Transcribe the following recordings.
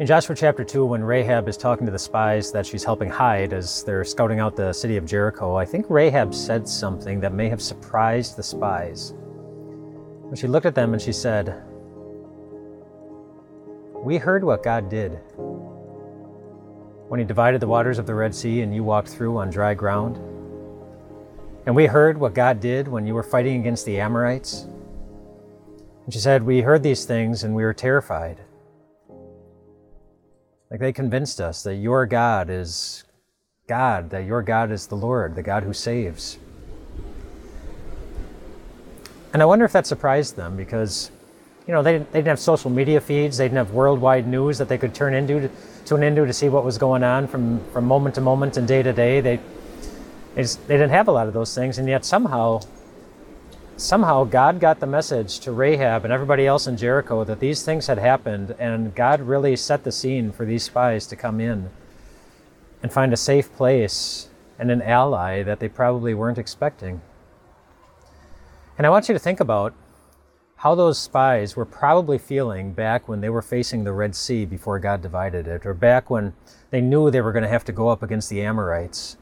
In Joshua chapter 2, when Rahab is talking to the spies that she's helping hide as they're scouting out the city of Jericho, I think Rahab said something that may have surprised the spies. When she looked at them and she said, We heard what God did when He divided the waters of the Red Sea and you walked through on dry ground. And we heard what God did when you were fighting against the Amorites. And she said, We heard these things and we were terrified. Like they convinced us that your God is God, that your God is the Lord, the God who saves. And I wonder if that surprised them because, you know, they, they didn't have social media feeds, they didn't have worldwide news that they could turn into to, tune into to see what was going on from, from moment to moment and day to day. They, they, just, they didn't have a lot of those things, and yet somehow somehow God got the message to Rahab and everybody else in Jericho that these things had happened, and God really set the scene for these spies to come in and find a safe place and an ally that they probably weren't expecting. And I want you to think about how those spies were probably feeling back when they were facing the Red Sea before God divided it, or back when they knew they were going to have to go up against the Amorites.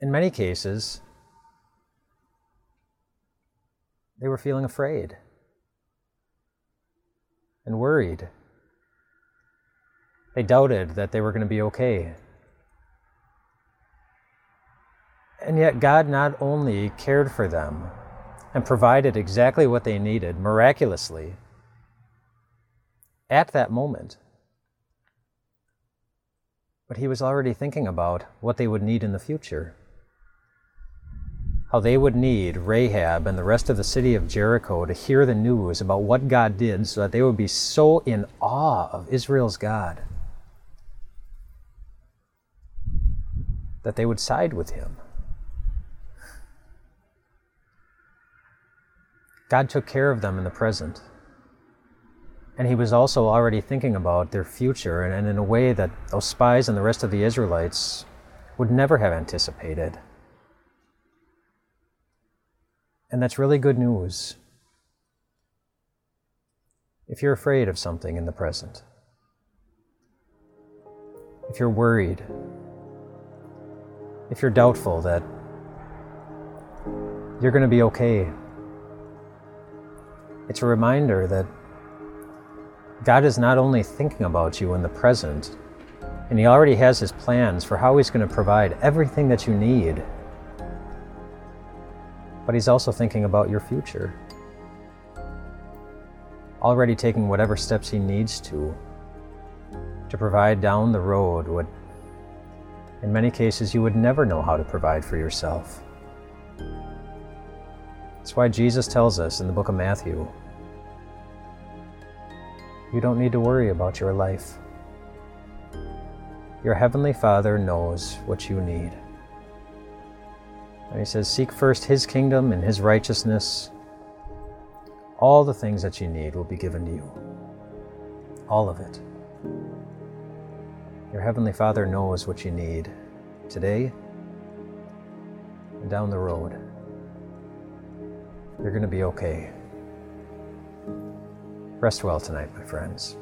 In many cases, They were feeling afraid and worried. They doubted that they were going to be okay. And yet, God not only cared for them and provided exactly what they needed miraculously at that moment, but He was already thinking about what they would need in the future how they would need Rahab and the rest of the city of Jericho to hear the news about what God did so that they would be so in awe of Israel's God that they would side with him. God took care of them in the present. And he was also already thinking about their future and, in a way that those spies and the rest of the Israelites would never have anticipated. And that's really good news. If you're afraid of something in the present, if you're worried, if you're doubtful that you're going to be okay, it's a reminder that God is not only thinking about you in the present, and He already has His plans for how He's going to provide everything that you need but He's also thinking about your future. Already taking whatever steps He needs to to provide down the road what, in many cases, you would never know how to provide for yourself. That's why Jesus tells us in the book of Matthew you don't need to worry about your life. Your Heavenly Father knows what you need. And he says, Seek first his kingdom and his righteousness. All the things that you need will be given to you. All of it. Your Heavenly Father knows what you need today and down the road. You're going to be okay. Rest well tonight, my friends.